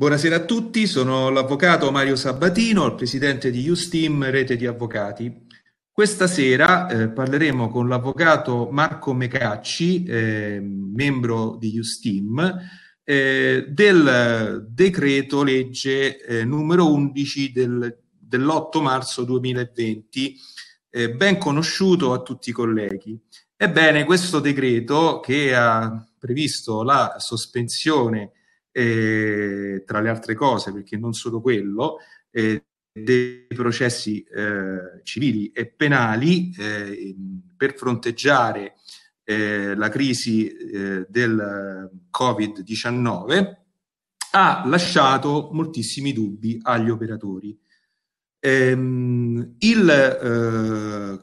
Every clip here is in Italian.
Buonasera a tutti, sono l'avvocato Mario Sabatino, il presidente di Usteam Rete di Avvocati. Questa sera eh, parleremo con l'avvocato Marco Mecacci, eh, membro di Usteam, eh, del decreto legge eh, numero 11 del, dell'8 marzo 2020, eh, ben conosciuto a tutti i colleghi. Ebbene, questo decreto che ha previsto la sospensione eh, tra le altre cose, perché non solo quello, eh, dei processi eh, civili e penali eh, per fronteggiare eh, la crisi eh, del Covid-19 ha lasciato moltissimi dubbi agli operatori. Ehm, il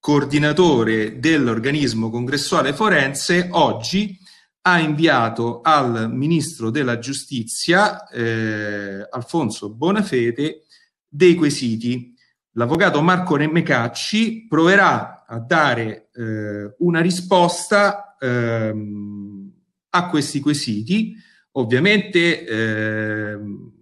coordinatore dell'organismo congressuale forense oggi ha inviato al ministro della giustizia, eh, Alfonso Bonafede, dei quesiti. L'avvocato Marco Nemmecacci proverà a dare eh, una risposta ehm, a questi quesiti. Ovviamente ehm,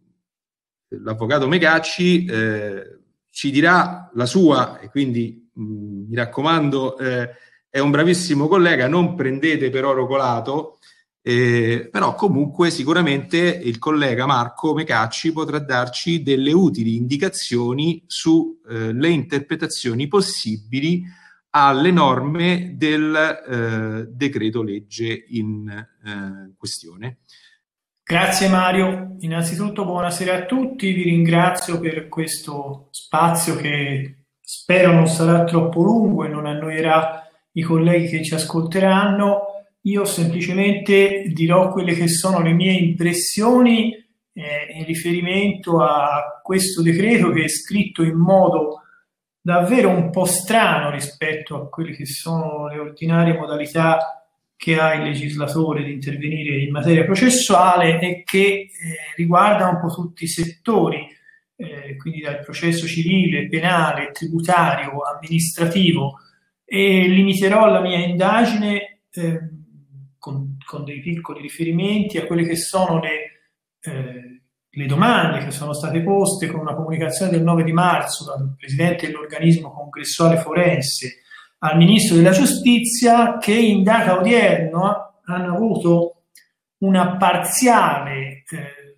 l'avvocato Mecacci eh, ci dirà la sua e quindi mh, mm, mi raccomando eh, è un bravissimo collega, non prendete per oro colato, eh, però comunque sicuramente il collega Marco Mecacci potrà darci delle utili indicazioni sulle eh, interpretazioni possibili alle norme del eh, decreto legge in eh, questione. Grazie Mario, innanzitutto buonasera a tutti, vi ringrazio per questo spazio che spero non sarà troppo lungo e non annoierà i colleghi che ci ascolteranno, io semplicemente dirò quelle che sono le mie impressioni eh, in riferimento a questo decreto che è scritto in modo davvero un po' strano rispetto a quelle che sono le ordinarie modalità che ha il legislatore di intervenire in materia processuale e che eh, riguarda un po' tutti i settori, eh, quindi dal processo civile, penale, tributario, amministrativo, e limiterò la mia indagine eh, con, con, dei piccoli riferimenti a quelle che sono le, eh, le, domande che sono state poste con una comunicazione del 9 di marzo dal Presidente dell'organismo congressuale forense al Ministro della Giustizia che in data odierna hanno avuto una parziale, eh,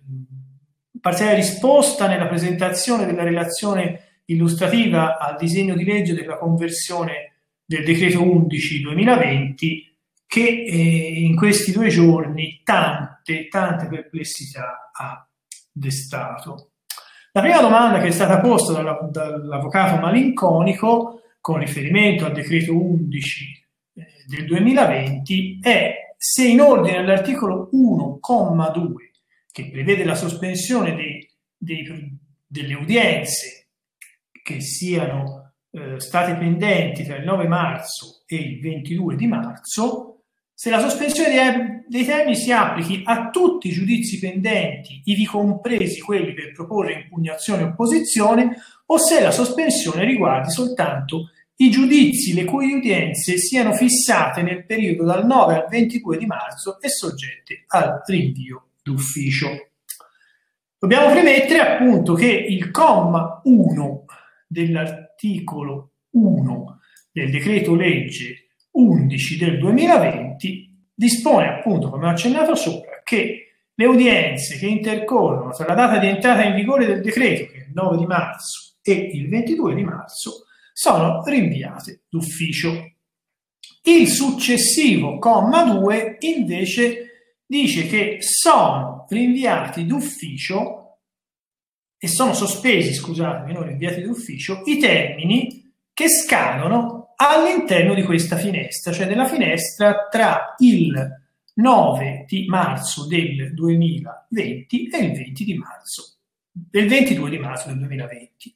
parziale risposta nella presentazione della relazione illustrativa al disegno di legge della conversione del decreto 11 2020 che eh, in questi due giorni tante, tante perplessità ha destato. La prima domanda che è stata posta dalla, dall'avvocato malinconico con riferimento al decreto 11 eh, del 2020 è se in ordine all'articolo 1,2 che prevede la sospensione dei, dei, delle udienze che siano eh, state pendenti tra il 9 marzo e il 22 di marzo, se la sospensione dei, dei termini si applichi a tutti i giudizi pendenti, ivi compresi quelli per proporre impugnazione e opposizione, o se la sospensione riguardi soltanto i giudizi le cui udienze siano fissate nel periodo dal 9 al 22 di marzo e soggette al rinvio d'ufficio. Dobbiamo premettere appunto che il comma 1 dell'articolo l'articolo 1 del decreto legge 11 del 2020 dispone appunto, come ho accennato sopra, che le udienze che intercorrono tra la data di entrata in vigore del decreto, che è il 9 di marzo, e il 22 di marzo, sono rinviate d'ufficio. Il successivo comma 2 invece dice che sono rinviati d'ufficio e sono sospesi, scusatemi, non rinviati d'ufficio, i termini che scadono all'interno di questa finestra, cioè della finestra tra il 9 di marzo del 2020 e il 20 di marzo, del 22 di marzo del 2020.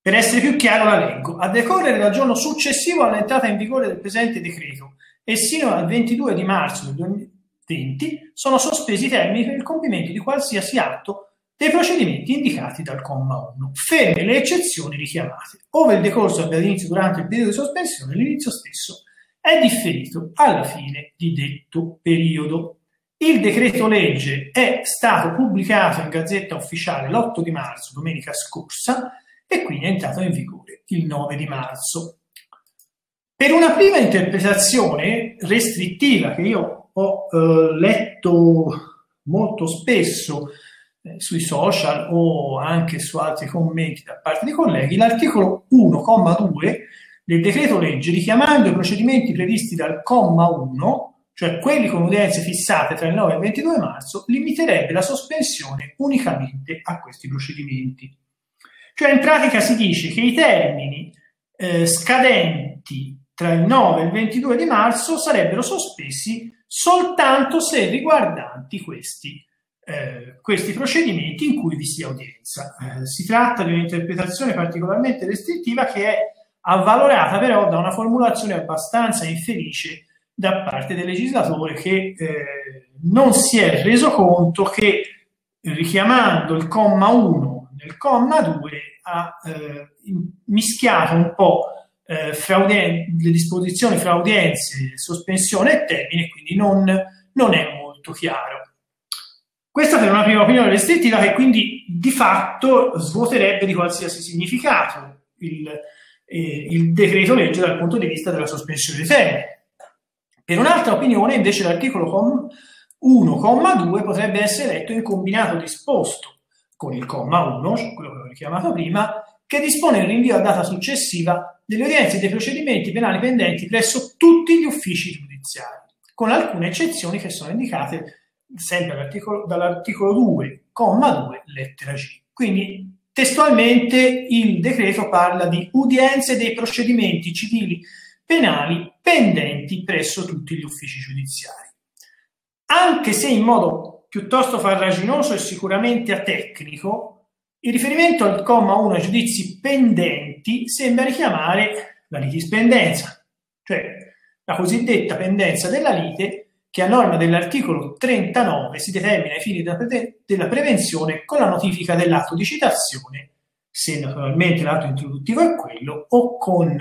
Per essere più chiaro la leggo. A decorrere dal giorno successivo all'entrata in vigore del presente decreto e sino al 22 di marzo del 2020 sono sospesi i termini per il compimento di qualsiasi atto dei procedimenti indicati dal comma 1, ferme le eccezioni richiamate. Ove il decorso abbia inizio durante il periodo di sospensione, l'inizio stesso è differito alla fine di detto periodo. Il decreto legge è stato pubblicato in Gazzetta Ufficiale l'8 di marzo, domenica scorsa, e quindi è entrato in vigore il 9 di marzo. Per una prima interpretazione restrittiva che io ho eh, letto molto spesso eh, sui social o anche su altri commenti da parte di colleghi, l'articolo 1,2 del decreto legge richiamando i procedimenti previsti dal comma 1 cioè quelli con udienze fissate tra il 9 e il 22 marzo, limiterebbe la sospensione unicamente a questi procedimenti. Cioè in pratica si dice che i termini eh, scadenti tra il 9 e il 22 di marzo sarebbero sospesi soltanto se riguardanti questi, eh, questi procedimenti in cui vi sia udienza. Eh, si tratta di un'interpretazione particolarmente restrittiva che è avvalorata però da una formulazione abbastanza infelice da parte del legislatore che eh, non si è reso conto che richiamando il comma 1 nel comma 2 ha eh, mischiato un po' eh, fra udien- le disposizioni fra udienze, sospensione e termine, quindi non, non è molto chiaro. Questa per una prima opinione restrittiva che quindi di fatto svuoterebbe di qualsiasi significato il, eh, il decreto legge dal punto di vista della sospensione dei termini. Per un'altra opinione, invece, l'articolo 1,2 potrebbe essere letto in combinato disposto con il comma 1, cioè quello che ho richiamato prima, che dispone il rinvio a data successiva delle udienze dei procedimenti penali pendenti presso tutti gli uffici giudiziari, con alcune eccezioni che sono indicate sempre dall'articolo, dall'articolo 2, comma 2, lettera G. Quindi testualmente il decreto parla di udienze dei procedimenti civili penali pendenti presso tutti gli uffici giudiziari. Anche se in modo piuttosto farraginoso e sicuramente atecnico, il riferimento al comma 1 ai giudizi pendenti sembra richiamare la litispendenza, cioè la cosiddetta pendenza della lite che a norma dell'articolo 39 si determina ai fini della prevenzione con la notifica dell'atto di citazione, se naturalmente l'atto introduttivo è quello, o con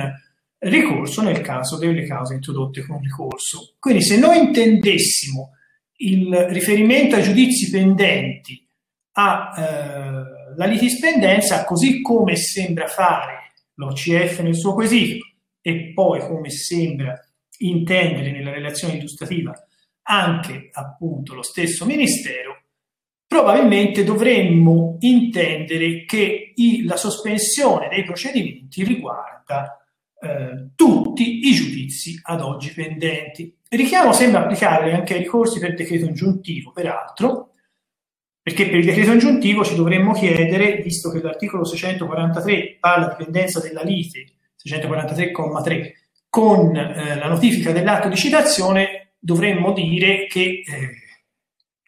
ricorso nel caso delle cause introdotte con ricorso. Quindi se noi intendessimo il riferimento ai giudizi pendenti alla eh, litispendenza, così come sembra fare l'OCF nel suo quesito e poi come sembra intendere nella relazione illustrativa anche appunto lo stesso Ministero, probabilmente dovremmo intendere che i, la sospensione dei procedimenti riguarda eh, tutti i giudizi ad oggi pendenti. Richiamo sembra applicare anche ai ricorsi per decreto ingiuntivo, peraltro, perché per il decreto ingiuntivo ci dovremmo chiedere, visto che l'articolo 643 parla di pendenza della lite, 643,3, con eh, la notifica dell'atto di citazione, dovremmo dire che eh,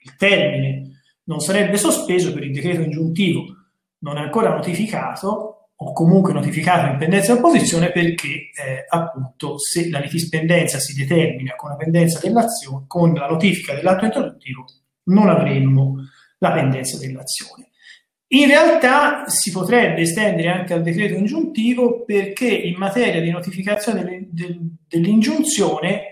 il termine non sarebbe sospeso per il decreto ingiuntivo non ancora notificato o comunque notificato in pendenza di opposizione perché eh, appunto se la litispendenza si determina con la pendenza dell'azione, con la notifica dell'atto introduttivo, non avremmo la pendenza dell'azione. In realtà si potrebbe estendere anche al decreto ingiuntivo perché in materia di notificazione dell'ingiunzione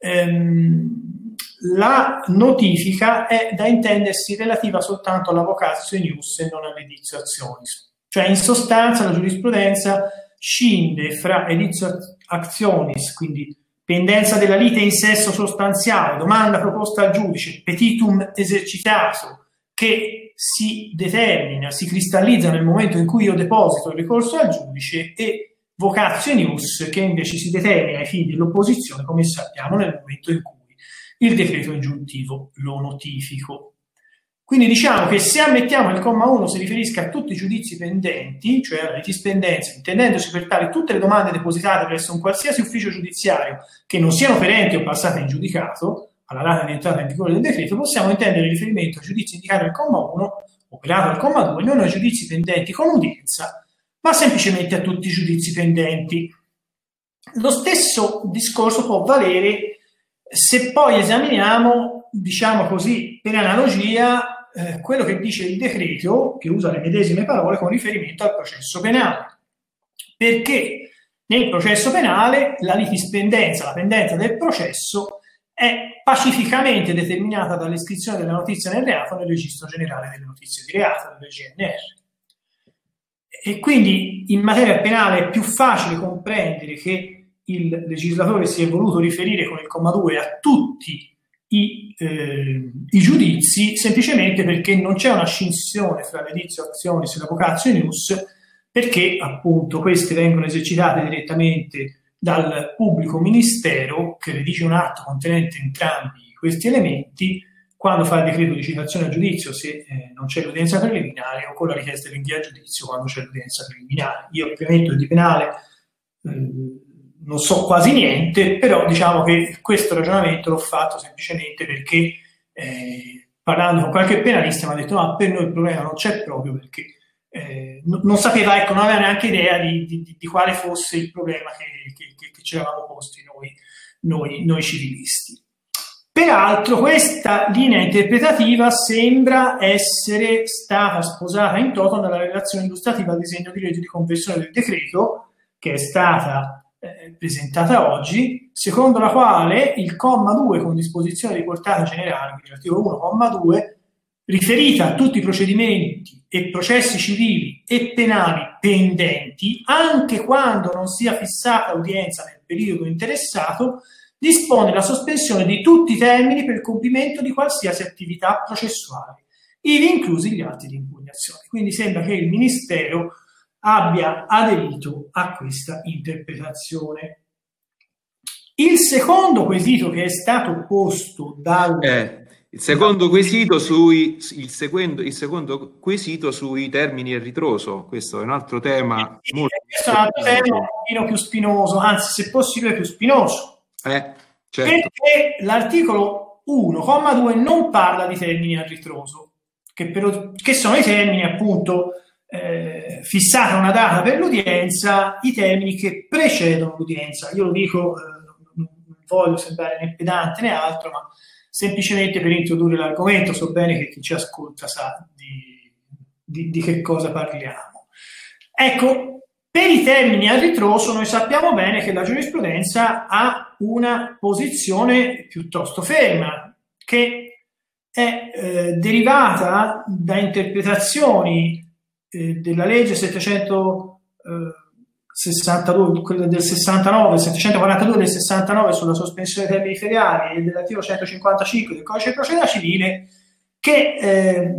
ehm, la notifica è da intendersi relativa soltanto alla vocazio news e non all'edizio actionis. Cioè, in sostanza, la giurisprudenza scinde fra edizio actionis, quindi pendenza della lite in sesso sostanziale, domanda proposta al giudice, petitum esercitato, che si determina, si cristallizza nel momento in cui io deposito il ricorso al giudice e vocatio news che invece si determina ai fini dell'opposizione, come sappiamo, nel momento in cui il decreto ingiuntivo lo notifico. Quindi diciamo che se ammettiamo che il comma 1 si riferisca a tutti i giudizi pendenti, cioè alla litispendenza, intendendosi per tale tutte le domande depositate presso un qualsiasi ufficio giudiziario che non siano perenti o passate in giudicato, alla data di entrata in vigore del decreto, possiamo intendere riferimento ai giudizi indicati nel comma 1, operato al comma 2, non ai giudizi pendenti con udienza, ma semplicemente a tutti i giudizi pendenti. Lo stesso discorso può valere se poi esaminiamo, diciamo così, per analogia, eh, quello che dice il decreto, che usa le medesime parole con riferimento al processo penale. Perché nel processo penale la litispendenza, la pendenza del processo, è pacificamente determinata dall'iscrizione della notizia nel reato nel registro generale delle notizie di reato, del GNR. E quindi in materia penale è più facile comprendere che il legislatore si è voluto riferire con il comma 2 a tutti i, eh, i giudizi semplicemente perché non c'è una scinsione fra l'edizio actionis e l'avocazio news perché appunto queste vengono esercitate direttamente dal pubblico ministero che redige un atto contenente entrambi questi elementi quando fa il decreto di citazione a giudizio se eh, non c'è l'udienza preliminare o con la richiesta di rinvio a giudizio quando c'è l'udienza preliminare. Io ovviamente di penale eh, non so quasi niente, però diciamo che questo ragionamento l'ho fatto semplicemente perché eh, parlando con qualche penalista mi ha detto no, per noi il problema non c'è proprio perché eh, non sapeva, ecco, non aveva neanche idea di, di, di quale fosse il problema che, che, che ci eravamo posti noi, noi, noi civilisti. Peraltro questa linea interpretativa sembra essere stata sposata in toto nella relazione illustrativa al disegno di legge di conversione del decreto che è stata eh, presentata oggi, secondo la quale il comma 2 con disposizione di portata generale, quindi l'articolo 1, comma 2, riferita a tutti i procedimenti e processi civili e penali pendenti, anche quando non sia fissata udienza nel periodo interessato, dispone la sospensione di tutti i termini per il compimento di qualsiasi attività processuale, ivi inclusi gli atti di impugnazione. Quindi sembra che il Ministero abbia aderito a questa interpretazione. Il secondo quesito che è stato posto dal... Eh, il secondo quesito sui, il secondo, il secondo quesito sui termini a ritroso, questo è un altro tema sì, molto questo è un altro tema un pochino più spinoso, anzi se possibile più spinoso. Eh, certo. Perché l'articolo 1,2 non parla di termini a ritroso, che, per, che sono i termini appunto eh, fissata una data per l'udienza, i termini che precedono l'udienza. Io lo dico, eh, non voglio sembrare né pedante né altro, ma semplicemente per introdurre l'argomento, so bene che chi ci ascolta sa di, di, di che cosa parliamo. Ecco, per i termini a ritroso noi sappiamo bene che la giurisprudenza ha una posizione piuttosto ferma, che è eh, derivata da interpretazioni eh, della legge 762, quella del 69, 742 del 69 sulla sospensione dei termini feriali e dell'articolo 155 del codice di procedura civile che eh,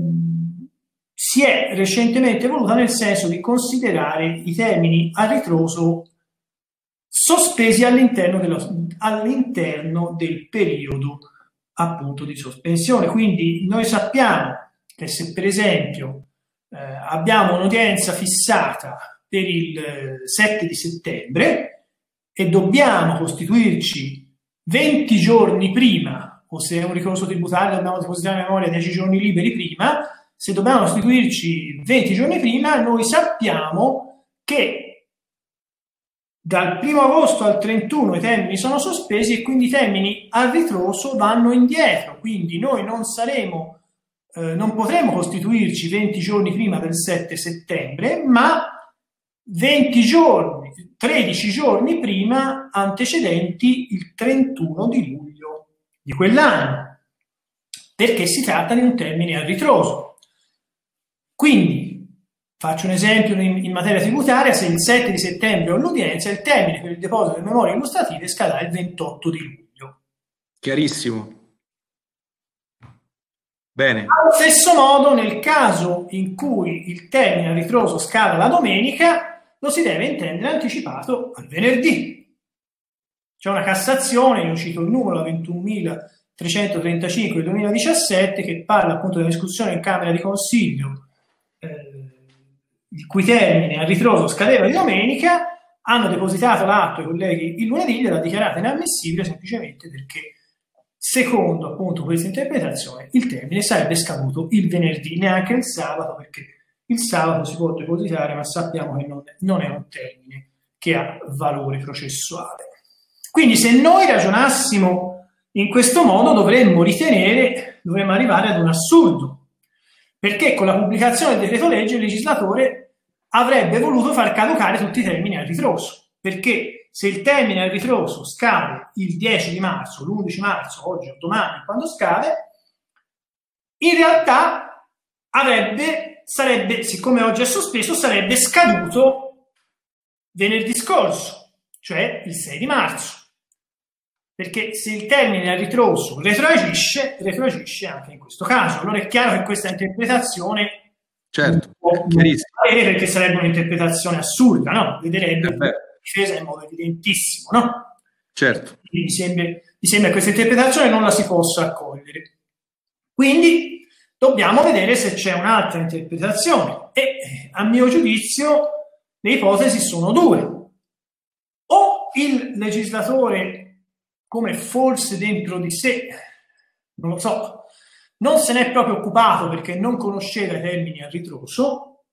si è recentemente evoluta nel senso di considerare i termini a ritroso sospesi all'interno, dello, all'interno del periodo appunto di sospensione. Quindi noi sappiamo che se per esempio eh, abbiamo un'udienza fissata per il 7 eh, di settembre e dobbiamo costituirci 20 giorni prima, o se è un ricorso tributario dobbiamo depositare a memoria 10 giorni liberi prima, se dobbiamo costituirci 20 giorni prima, noi sappiamo che dal 1 agosto al 31 i termini sono sospesi e quindi i termini al ritroso vanno indietro, quindi noi non saremo eh, non potremo costituirci 20 giorni prima del 7 settembre, ma 20 giorni, 13 giorni prima antecedenti il 31 di luglio di quell'anno, perché si tratta di un termine a ritroso. Quindi, faccio un esempio in, in materia tributaria, se il 7 di settembre ho l'udienza, il termine per il deposito delle memorie illustrative scadrà il 28 di luglio. Chiarissimo. Bene. Allo stesso modo, nel caso in cui il termine a ritroso scada la domenica, lo si deve intendere anticipato al venerdì. C'è una Cassazione, io cito il numero 21.335 del 2017, che parla appunto della discussione in Camera di Consiglio, eh, il cui termine a ritroso scadeva di domenica, hanno depositato l'atto i colleghi il lunedì, gliel'ha dichiarata inammissibile semplicemente perché Secondo appunto questa interpretazione, il termine sarebbe scaduto il venerdì, neanche il sabato, perché il sabato si può depositare, ma sappiamo che non, non è un termine che ha valore processuale. Quindi se noi ragionassimo in questo modo dovremmo ritenere, dovremmo arrivare ad un assurdo, perché con la pubblicazione del decreto legge il legislatore avrebbe voluto far caducare tutti i termini a ritroso, perché se il termine al ritroso scade il 10 di marzo, l'11 marzo, oggi o domani, quando scade, in realtà avrebbe, sarebbe, siccome oggi è sospeso, sarebbe scaduto venerdì scorso, cioè il 6 di marzo. Perché se il termine al ritroso retroagisce, retroagisce anche in questo caso. Allora è chiaro che questa interpretazione certo, può perché sarebbe un'interpretazione assurda, no? Vedrebbe eh la difesa in modo evidentissimo, no? Certo. mi sembra, mi sembra che questa interpretazione non la si possa accogliere. Quindi dobbiamo vedere se c'è un'altra interpretazione e a mio giudizio le ipotesi sono due. O il legislatore come forse dentro di sé, non lo so, non se n'è proprio occupato perché non conosceva i termini a ritroso.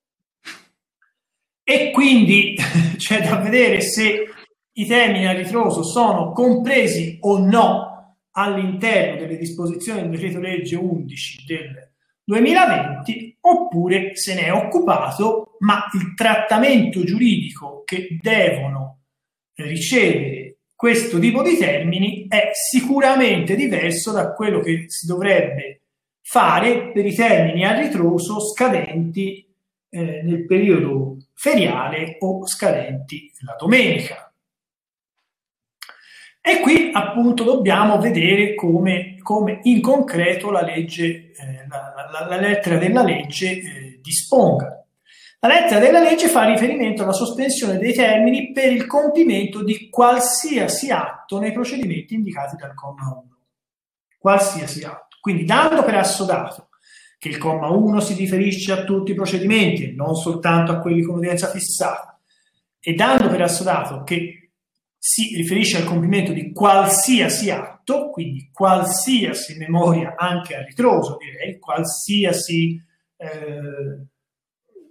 E quindi c'è da vedere se i termini a ritroso sono compresi o no all'interno delle disposizioni del decreto legge 11 del 2020 oppure se ne è occupato ma il trattamento giuridico che devono ricevere questo tipo di termini è sicuramente diverso da quello che si dovrebbe fare per i termini a ritroso scadenti eh, nel periodo feriale o scadenti la domenica. E qui appunto dobbiamo vedere come, come in concreto la, legge, eh, la, la, la, lettera della legge eh, disponga. La lettera della legge fa riferimento alla sospensione dei termini per il compimento di qualsiasi atto nei procedimenti indicati dal comma 1. Qualsiasi atto. Quindi dando per assodato che il comma 1 si riferisce a tutti i procedimenti e non soltanto a quelli con udienza fissata, e dando per assodato che si riferisce al compimento di qualsiasi atto, quindi qualsiasi memoria anche a ritroso, direi, qualsiasi eh,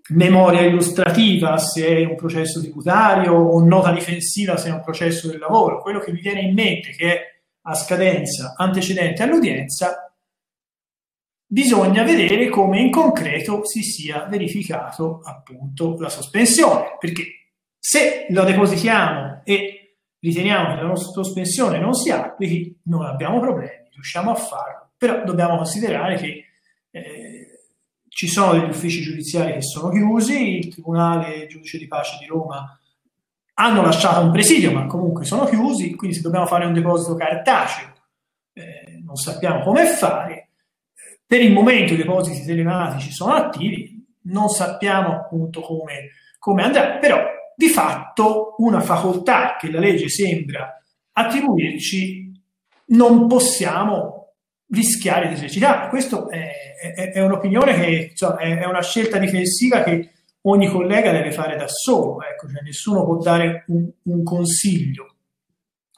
memoria illustrativa se è un processo tributario o nota difensiva se è un processo del lavoro, quello che vi viene in mente che è a scadenza antecedente all'udienza, bisogna vedere come in concreto si sia verificato appunto la sospensione, perché se lo depositiamo e riteniamo che la nostra sospensione non si applichi, non abbiamo problemi, riusciamo a farlo, però dobbiamo considerare che eh, ci sono degli uffici giudiziari che sono chiusi, il Tribunale il Giudice di Pace di Roma hanno lasciato un presidio, ma comunque sono chiusi, quindi se dobbiamo fare un deposito cartaceo eh, non sappiamo come fare. Per il momento i depositi telematici sono attivi, non sappiamo appunto come, come andrà, però di fatto una facoltà che la legge sembra attribuirci non possiamo rischiare di esercitare. Questa è, è, è, un'opinione che insomma, è, è, una scelta difensiva che ogni collega deve fare da solo, ecco, cioè nessuno può dare un, un consiglio.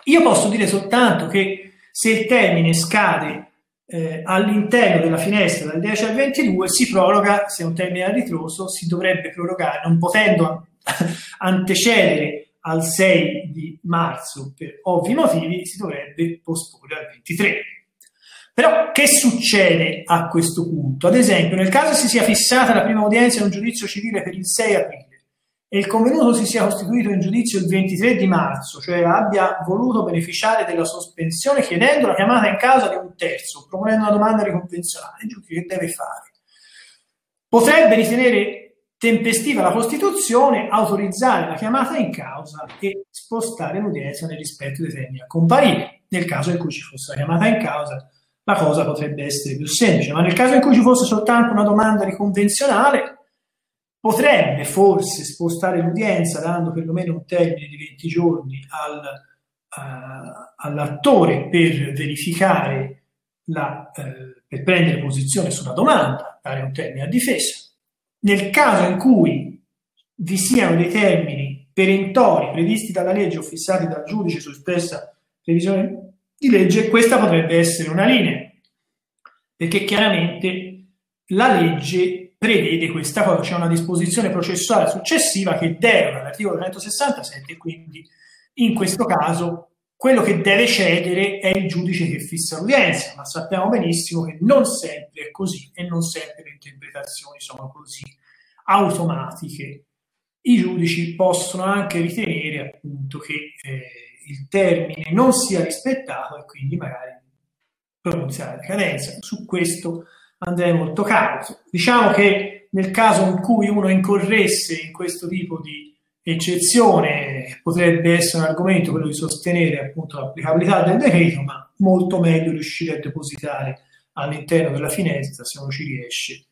Io posso dire soltanto che se il termine scade eh, all'interno della finestra dal 10 al 22 si proroga, se è un termine a ritroso, si dovrebbe prorogare, non potendo antecedere al 6 di marzo per ovvi motivi, si dovrebbe posporre al 23. Però che succede a questo punto? Ad esempio, nel caso si sia fissata la prima udienza in un giudizio civile per il 6 aprile e il convenuto si sia costituito in giudizio il 23 di marzo, cioè abbia voluto beneficiare della sospensione chiedendo la chiamata in causa di un terzo, proponendo una domanda riconvenzionale, il giudice che deve fare? Potrebbe ritenere tempestiva la Costituzione, autorizzare la chiamata in causa e spostare l'udienza nel rispetto dei termini a comparire. Nel caso in cui ci fosse la chiamata in causa, la cosa potrebbe essere più semplice, ma nel caso in cui ci fosse soltanto una domanda riconvenzionale, potrebbe forse spostare l'udienza dando perlomeno un termine di 20 giorni al, uh, all'attore per verificare la, uh, per prendere posizione sulla domanda, dare un termine a difesa. Nel caso in cui vi siano dei termini perentori previsti dalla legge o fissati dal giudice su stessa previsione di legge, questa potrebbe essere una linea, perché chiaramente la legge prevede questa cosa, c'è una disposizione processuale successiva che deroga all'articolo 167 e quindi in questo caso quello che deve cedere è il giudice che fissa l'udienza, ma sappiamo benissimo che non sempre è così e non sempre le interpretazioni sono così automatiche i giudici possono anche ritenere appunto che eh, il termine non sia rispettato e quindi magari pronunziare la decadenza. Su questo andrei molto cauto. Diciamo che nel caso in cui uno incorresse in questo tipo di eccezione potrebbe essere un argomento quello di sostenere appunto l'applicabilità del decreto, ma molto meglio riuscire a depositare all'interno della finestra se non ci riesce.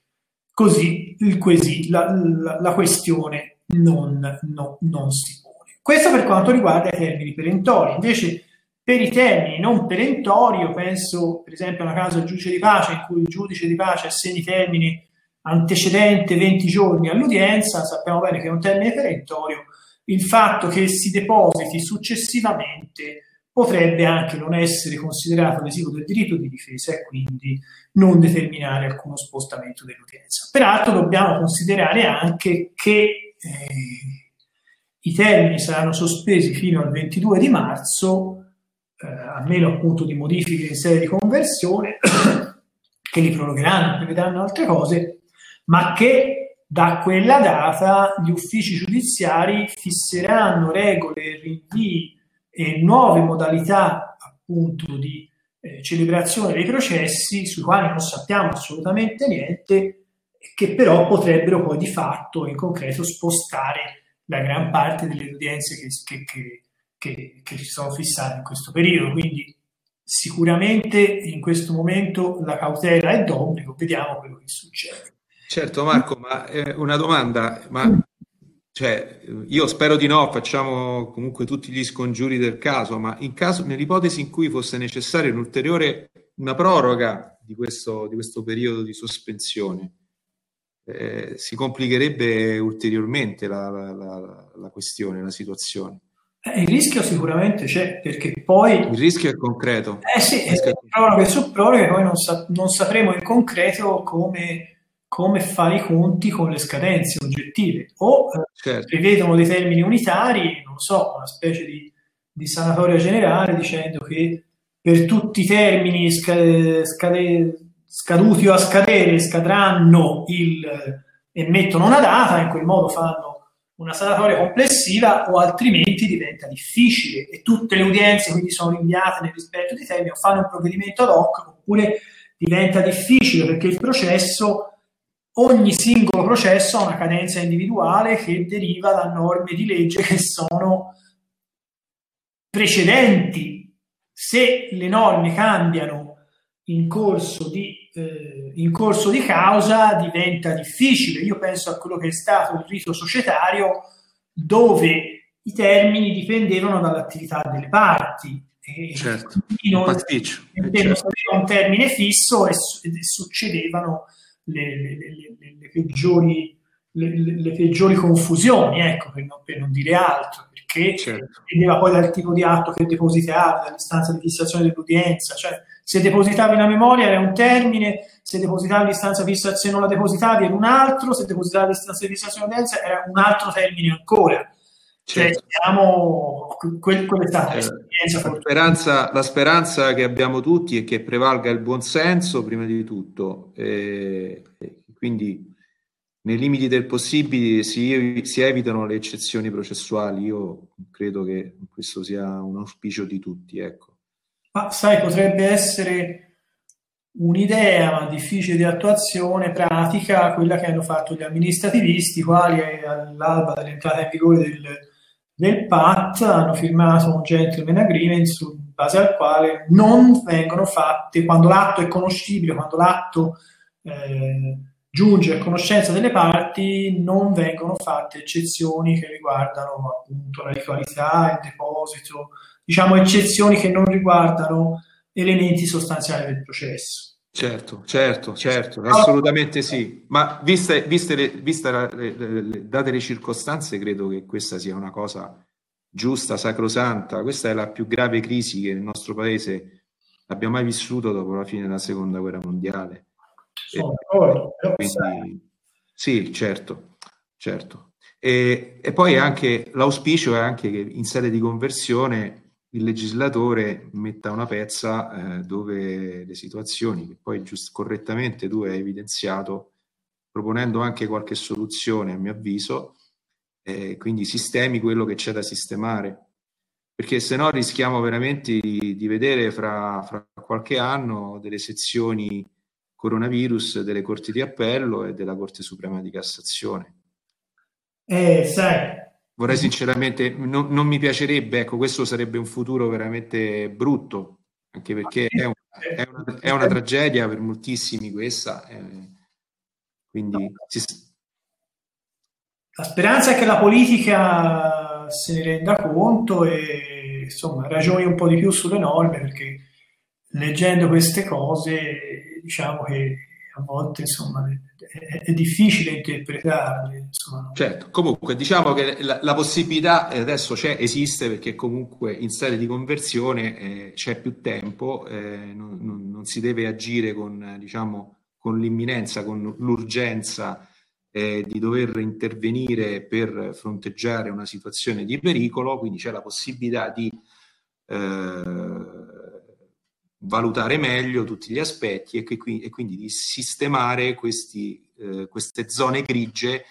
Così quesi, la, la, la questione non, no, non si pone. Questo per quanto riguarda i termini perentori. Invece per i termini non perentori, io penso per esempio a una casa del giudice di pace in cui il giudice di pace assegni termini antecedente 20 giorni all'udienza, sappiamo bene che è un termine perentorio, il fatto che si depositi successivamente potrebbe anche non essere considerato lesivo del diritto di difesa e quindi non determinare alcuno spostamento dell'udienza. Peraltro dobbiamo considerare anche che eh, i termini saranno sospesi fino al 22 di marzo eh, a meno appunto di modifiche in sede di conversione, che li prorogheranno, prevedranno altre cose, ma che da quella data gli uffici giudiziari fisseranno regole, rinvii e nuove modalità appunto di eh, celebrazione dei processi sui quali non sappiamo assolutamente niente che però potrebbero poi di fatto in concreto spostare la gran parte delle udienze che, che, che che, che ci sono fissate in questo periodo. Quindi sicuramente in questo momento la cautela è d'obbligo, vediamo quello che succede. Certo Marco, ma eh, una domanda, ma cioè, io spero di no, facciamo comunque tutti gli scongiuri del caso, ma in caso, nell'ipotesi in cui fosse necessaria un'ulteriore, una proroga di questo, di questo periodo di sospensione, eh, si complicherebbe ulteriormente la, la, la, la questione, la situazione. Eh, il rischio sicuramente c'è, perché poi... Il rischio è concreto. Eh sì, è proroghe su proroghe, poi non, sa- non sapremo in concreto come, come, fare i conti con le scadenze oggettive. O eh, certo. prevedono dei termini unitari, non so, una specie di, di sanatoria generale dicendo che per tutti i termini scade, scade, scaduti o a scadere scadranno il, e mettono una data, in quel modo fanno una sanatoria complessiva o altrimenti diventa difficile e tutte le udienze quindi sono rinviate nel rispetto di termini o fanno un provvedimento ad hoc oppure diventa difficile perché il processo, ogni singolo processo ha una cadenza individuale che deriva da norme di legge che sono precedenti. Se le norme cambiano in corso di eh, in corso di causa diventa difficile. Io penso a quello che è stato il rito societario dove i termini dipendevano dall'attività delle parti. E certo, non, un pasticcio. Non certo. un termine fisso e, e succedevano le, le, le, le peggiori, le, peggiori confusioni, ecco, per non, per non dire altro, perché certo. dipendeva poi dal tipo di atto che depositavi, dall'istanza di fissazione dell'udienza, cioè se depositavi una memoria era un termine, se depositavi l'istanza fissazione non la depositavi era un altro, se depositavi l'istanza di fissazione utenza era un altro termine ancora. Cioè, certo. siamo, quel, quella è stata l'esperienza. La speranza, la speranza, che abbiamo tutti è che prevalga il buonsenso prima di tutto, e, e quindi nei limiti del possibile si, si, evitano le eccezioni processuali. Io credo che questo sia un auspicio di tutti. Ecco. Ma sai, potrebbe essere un'idea, difficile di attuazione pratica, quella che hanno fatto gli amministrativisti, quali all'alba dell'entrata in vigore del, del PAT hanno firmato un gentleman agreement su base al quale non vengono fatte, quando l'atto è conoscibile, quando l'atto eh, giunge a conoscenza delle parti, non vengono fatte eccezioni che riguardano appunto la ritualità, il deposito, diciamo, eccezioni che non riguardano elementi sostanziali del processo. Certo, certo, certo, assolutamente sì. Ma viste, viste, le, viste le, le, date le circostanze, credo che questa sia una cosa giusta, sacrosanta. Questa è la più grave crisi che il nostro paese abbia mai vissuto dopo la fine della seconda guerra mondiale. Sono e, quindi, sì, certo, certo. E, e poi anche l'auspicio è anche che in sede di conversione il legislatore metta una pezza eh, dove le situazioni che poi giust- correttamente tu hai evidenziato, proponendo anche qualche soluzione, a mio avviso, eh, quindi sistemi quello che c'è da sistemare. Perché se no rischiamo veramente di, di vedere fra, fra qualche anno delle sezioni coronavirus delle corti di appello e della Corte Suprema di Cassazione. Eh, sai. Vorrei sinceramente, non, non, mi piacerebbe, ecco, questo sarebbe un futuro veramente brutto, anche perché è, un, è, una, è una, tragedia per moltissimi questa. Eh, quindi si... La speranza è che la politica se ne renda conto e insomma ragioni un po' di più sulle norme perché leggendo queste cose diciamo che a volte insomma, è, è difficile interpretarle. Insomma. Certo, comunque diciamo che la, la, possibilità adesso c'è, esiste perché comunque in sede di conversione eh, c'è più tempo, eh, non, non, non, si deve agire con, diciamo, con l'imminenza, con l'urgenza eh, di dover intervenire per fronteggiare una situazione di pericolo, quindi c'è la possibilità di eh, valutare meglio tutti gli aspetti e, che, e quindi di sistemare questi, eh, queste zone grigie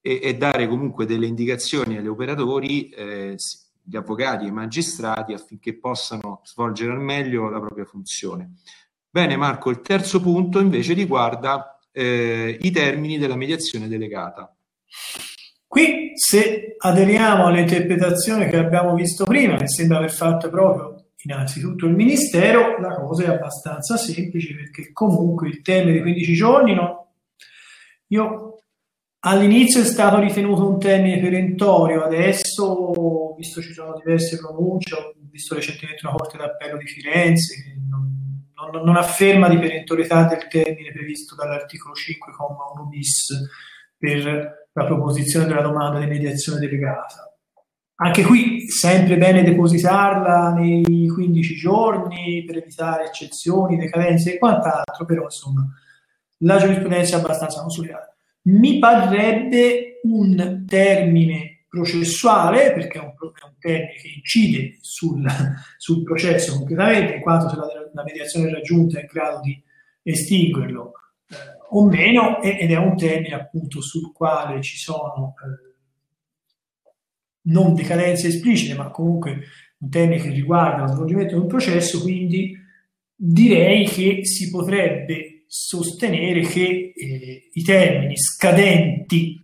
e, e, dare comunque delle indicazioni agli operatori, eh, gli avvocati e i magistrati affinché possano svolgere al meglio la propria funzione. Bene Marco, il terzo punto invece riguarda eh, i termini della mediazione delegata. Qui se aderiamo all'interpretazione che abbiamo visto prima, che sembra aver fatto proprio innanzitutto il Ministero, la cosa è abbastanza semplice perché comunque il termine di 15 giorni, no? io all'inizio è stato ritenuto un termine perentorio, adesso, visto ci sono diverse pronunce, ho visto recentemente una Corte d'Appello di Firenze che non, non, non afferma di perentorietà del termine previsto dall'articolo 5,1 bis per la proposizione della domanda di mediazione delegata anche qui sempre bene depositarla nei 15 giorni per evitare eccezioni, decadenze e quant'altro, però insomma la giurisprudenza è abbastanza consolidata. Mi parrebbe un termine processuale, perché è un, è un termine che incide sul, sul, processo concretamente, in quanto se la, la mediazione raggiunta è in grado di estinguerlo eh, o meno, ed è un termine appunto sul quale ci sono eh, non decadenze esplicite, ma comunque un termine che riguarda lo svolgimento di un processo, quindi direi che si potrebbe sostenere che eh, i termini scadenti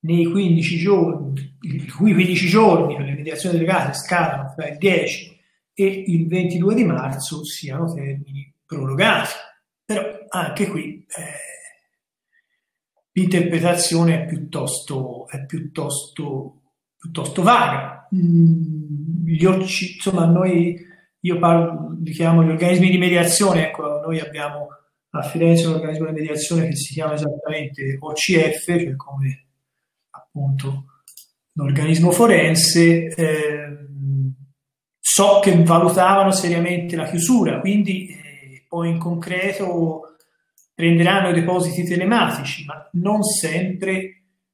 nei 15 giorni, i cui 15 giorni per le mediazioni delegate scadono tra il 10 e il 22 di marzo siano termini prorogati. Però anche qui eh, l'interpretazione è piuttosto, è piuttosto, piuttosto vaga. Mm, gli occ- insomma, noi, io parlo, li chiamo gli organismi di mediazione, ecco, noi abbiamo a Firenze un organismo di mediazione che si chiama esattamente OCF, cioè come appunto l'organismo forense, eh, so che valutavano seriamente la chiusura, quindi eh, poi in concreto prenderanno i depositi telematici, ma non sempre,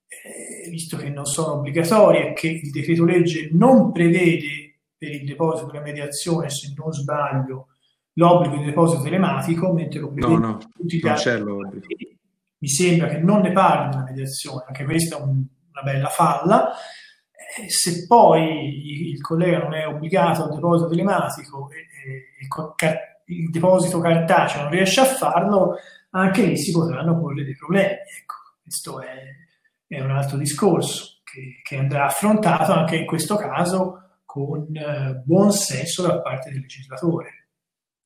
eh, visto che non sono obbligatori e che il decreto legge non prevede per il deposito della mediazione, se non sbaglio, l'obbligo di deposito telematico, mentre lo prevede no, no, tutti gli altri. Mi sembra che non ne parli della mediazione, anche questa è un, una bella falla. Eh, se poi il collega non è obbligato al deposito telematico e, e, e il deposito cartaceo non riesce a farlo, anche lì si potranno porre dei problemi. Ecco, questo è, è un altro discorso che, che, andrà affrontato anche in questo caso con eh, buon senso da parte del legislatore.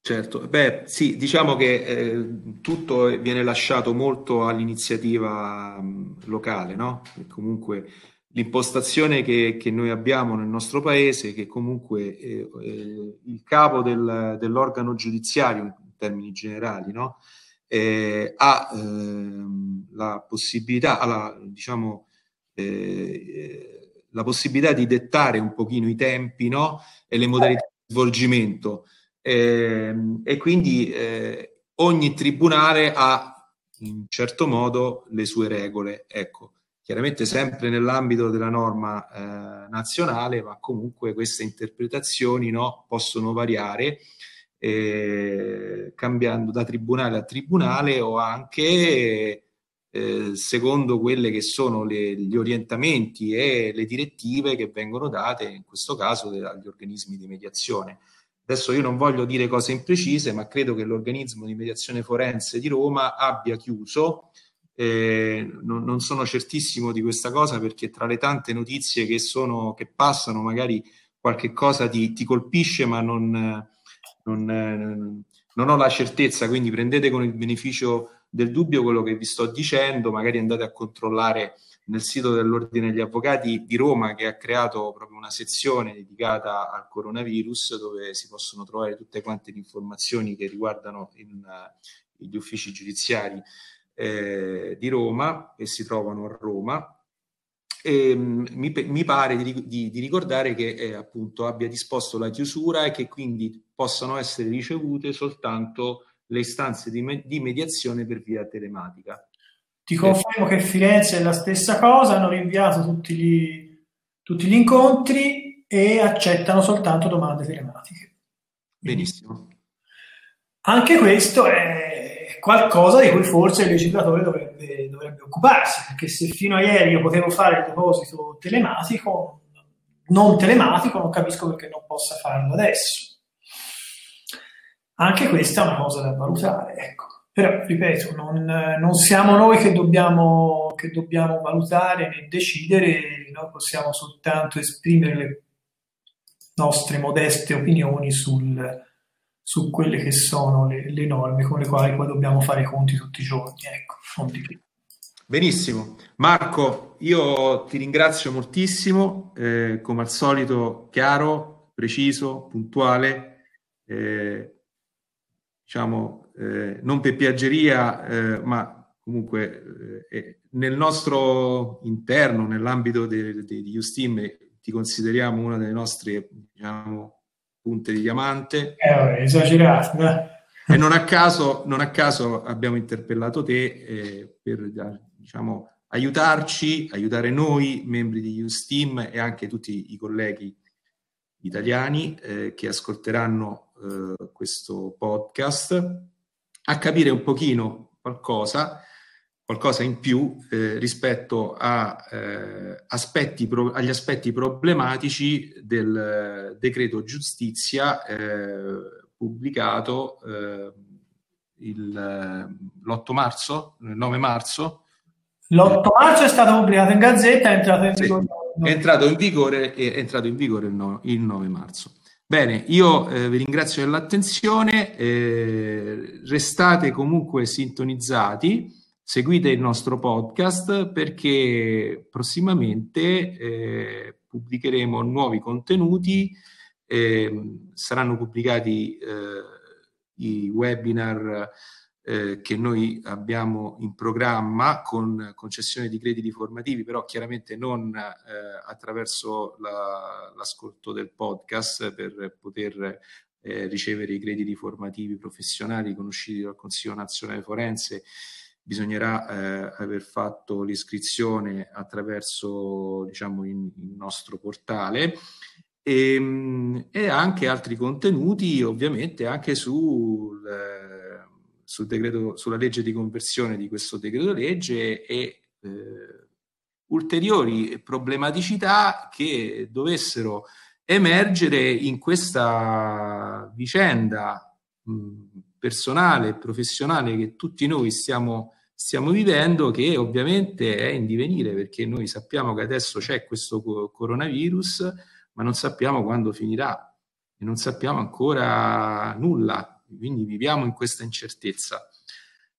Certo, beh sì, diciamo che eh, tutto viene lasciato molto all'iniziativa mh, locale, no? E comunque l'impostazione che, che, noi abbiamo nel nostro paese, che comunque eh, eh, il capo del, dell'organo giudiziario in termini generali, no? Eh, ha ehm, la possibilità, ha diciamo, eh, la possibilità di dettare un pochino i tempi no? e le modalità di svolgimento. Ehm, e quindi eh, ogni tribunale ha in certo modo le sue regole. Ecco, chiaramente sempre nell'ambito della norma eh, nazionale, ma comunque queste interpretazioni no, possono variare eh, cambiando da tribunale a tribunale o anche eh, secondo quelle che sono le, gli orientamenti e le direttive che vengono date, in questo caso, dagli organismi di mediazione. Adesso io non voglio dire cose imprecise, ma credo che l'organismo di mediazione forense di Roma abbia chiuso. Eh, non, non, sono certissimo di questa cosa perché tra le tante notizie che, sono, che passano, magari qualche cosa ti, ti colpisce, ma non, non, non ho la certezza, quindi prendete con il beneficio del dubbio quello che vi sto dicendo, magari andate a controllare nel sito dell'Ordine degli Avvocati di Roma che ha creato proprio una sezione dedicata al coronavirus dove si possono trovare tutte quante le informazioni che riguardano in, uh, gli uffici giudiziari eh, di Roma e si trovano a Roma. E, um, mi, mi, pare di, di, di ricordare che eh, appunto abbia disposto la chiusura e che quindi possano essere ricevute soltanto le istanze di, me- di mediazione per via telematica. Ti confermo che Firenze è la stessa cosa, hanno rinviato tutti gli, tutti gli incontri e accettano soltanto domande telematiche. Benissimo. Anche questo è qualcosa di cui forse il legislatore dovrebbe, dovrebbe occuparsi, perché se fino a ieri io potevo fare il deposito telematico, non telematico, non capisco perché non possa farlo adesso. Anche questa è una cosa da valutare, ecco. Però, ripeto, non, non siamo noi che dobbiamo, che dobbiamo, valutare né decidere, noi possiamo soltanto esprimere le nostre modeste opinioni sul, su quelle che sono le, le, norme con le quali poi dobbiamo fare i conti tutti i giorni, ecco, non di più. Benissimo. Marco, io ti ringrazio moltissimo, eh, come al solito chiaro, preciso, puntuale. Eh, diciamo, eh, non per piaggeria, eh, ma comunque eh, nel nostro interno, nell'ambito di Usteam, ti consideriamo una delle nostre diciamo, punte di diamante. Eh, esagerato. E non a, caso, non a caso abbiamo interpellato te eh, per diciamo, aiutarci, aiutare noi, membri di Usteam e anche tutti i colleghi italiani eh, che ascolteranno eh, questo podcast a capire un pochino qualcosa, qualcosa in più eh, rispetto a, eh, aspetti pro, agli aspetti problematici del decreto giustizia eh, pubblicato eh, il, l'8 marzo, il 9 marzo. L'8 marzo è stato pubblicato in gazzetta, è entrato in vigore, sì, è entrato in vigore, è entrato in vigore il, no, il 9 marzo. Bene, io eh, vi ringrazio dell'attenzione, eh, restate comunque sintonizzati, seguite il nostro podcast perché prossimamente eh, pubblicheremo nuovi contenuti, ehm, saranno pubblicati eh, i webinar eh, che noi abbiamo in programma con concessione di crediti formativi, però chiaramente non eh, attraverso la, l'ascolto del podcast per poter eh, ricevere i crediti formativi professionali riconosciuti dal Consiglio nazionale forense. Bisognerà eh, aver fatto l'iscrizione attraverso diciamo, il nostro portale. E, ehm, e, anche altri contenuti ovviamente anche sul sul decreto, sulla legge di conversione di questo decreto legge e eh, ulteriori problematicità che dovessero emergere in questa vicenda mh, personale e professionale che tutti noi stiamo, stiamo vivendo, che ovviamente è in divenire perché noi sappiamo che adesso c'è questo coronavirus, ma non sappiamo quando finirà e non sappiamo ancora nulla quindi viviamo in questa incertezza.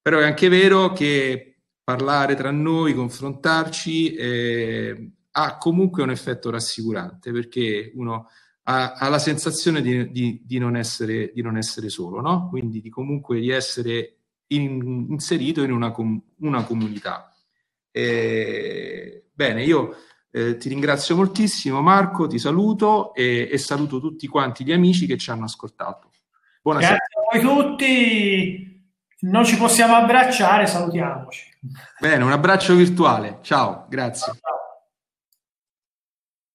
Però è anche vero che parlare tra noi, confrontarci, eh, ha comunque un effetto rassicurante perché uno ha, ha la sensazione di, di, di, non essere, di, non essere, solo, no? quindi di comunque di essere in, inserito in una, com, una comunità. Eh, bene, io eh, ti ringrazio moltissimo Marco, ti saluto e, e saluto tutti quanti gli amici che ci hanno ascoltato. Buonasera. Grazie a voi tutti. Non ci possiamo abbracciare, salutiamoci. Bene, un abbraccio virtuale. Ciao, grazie. Ciao.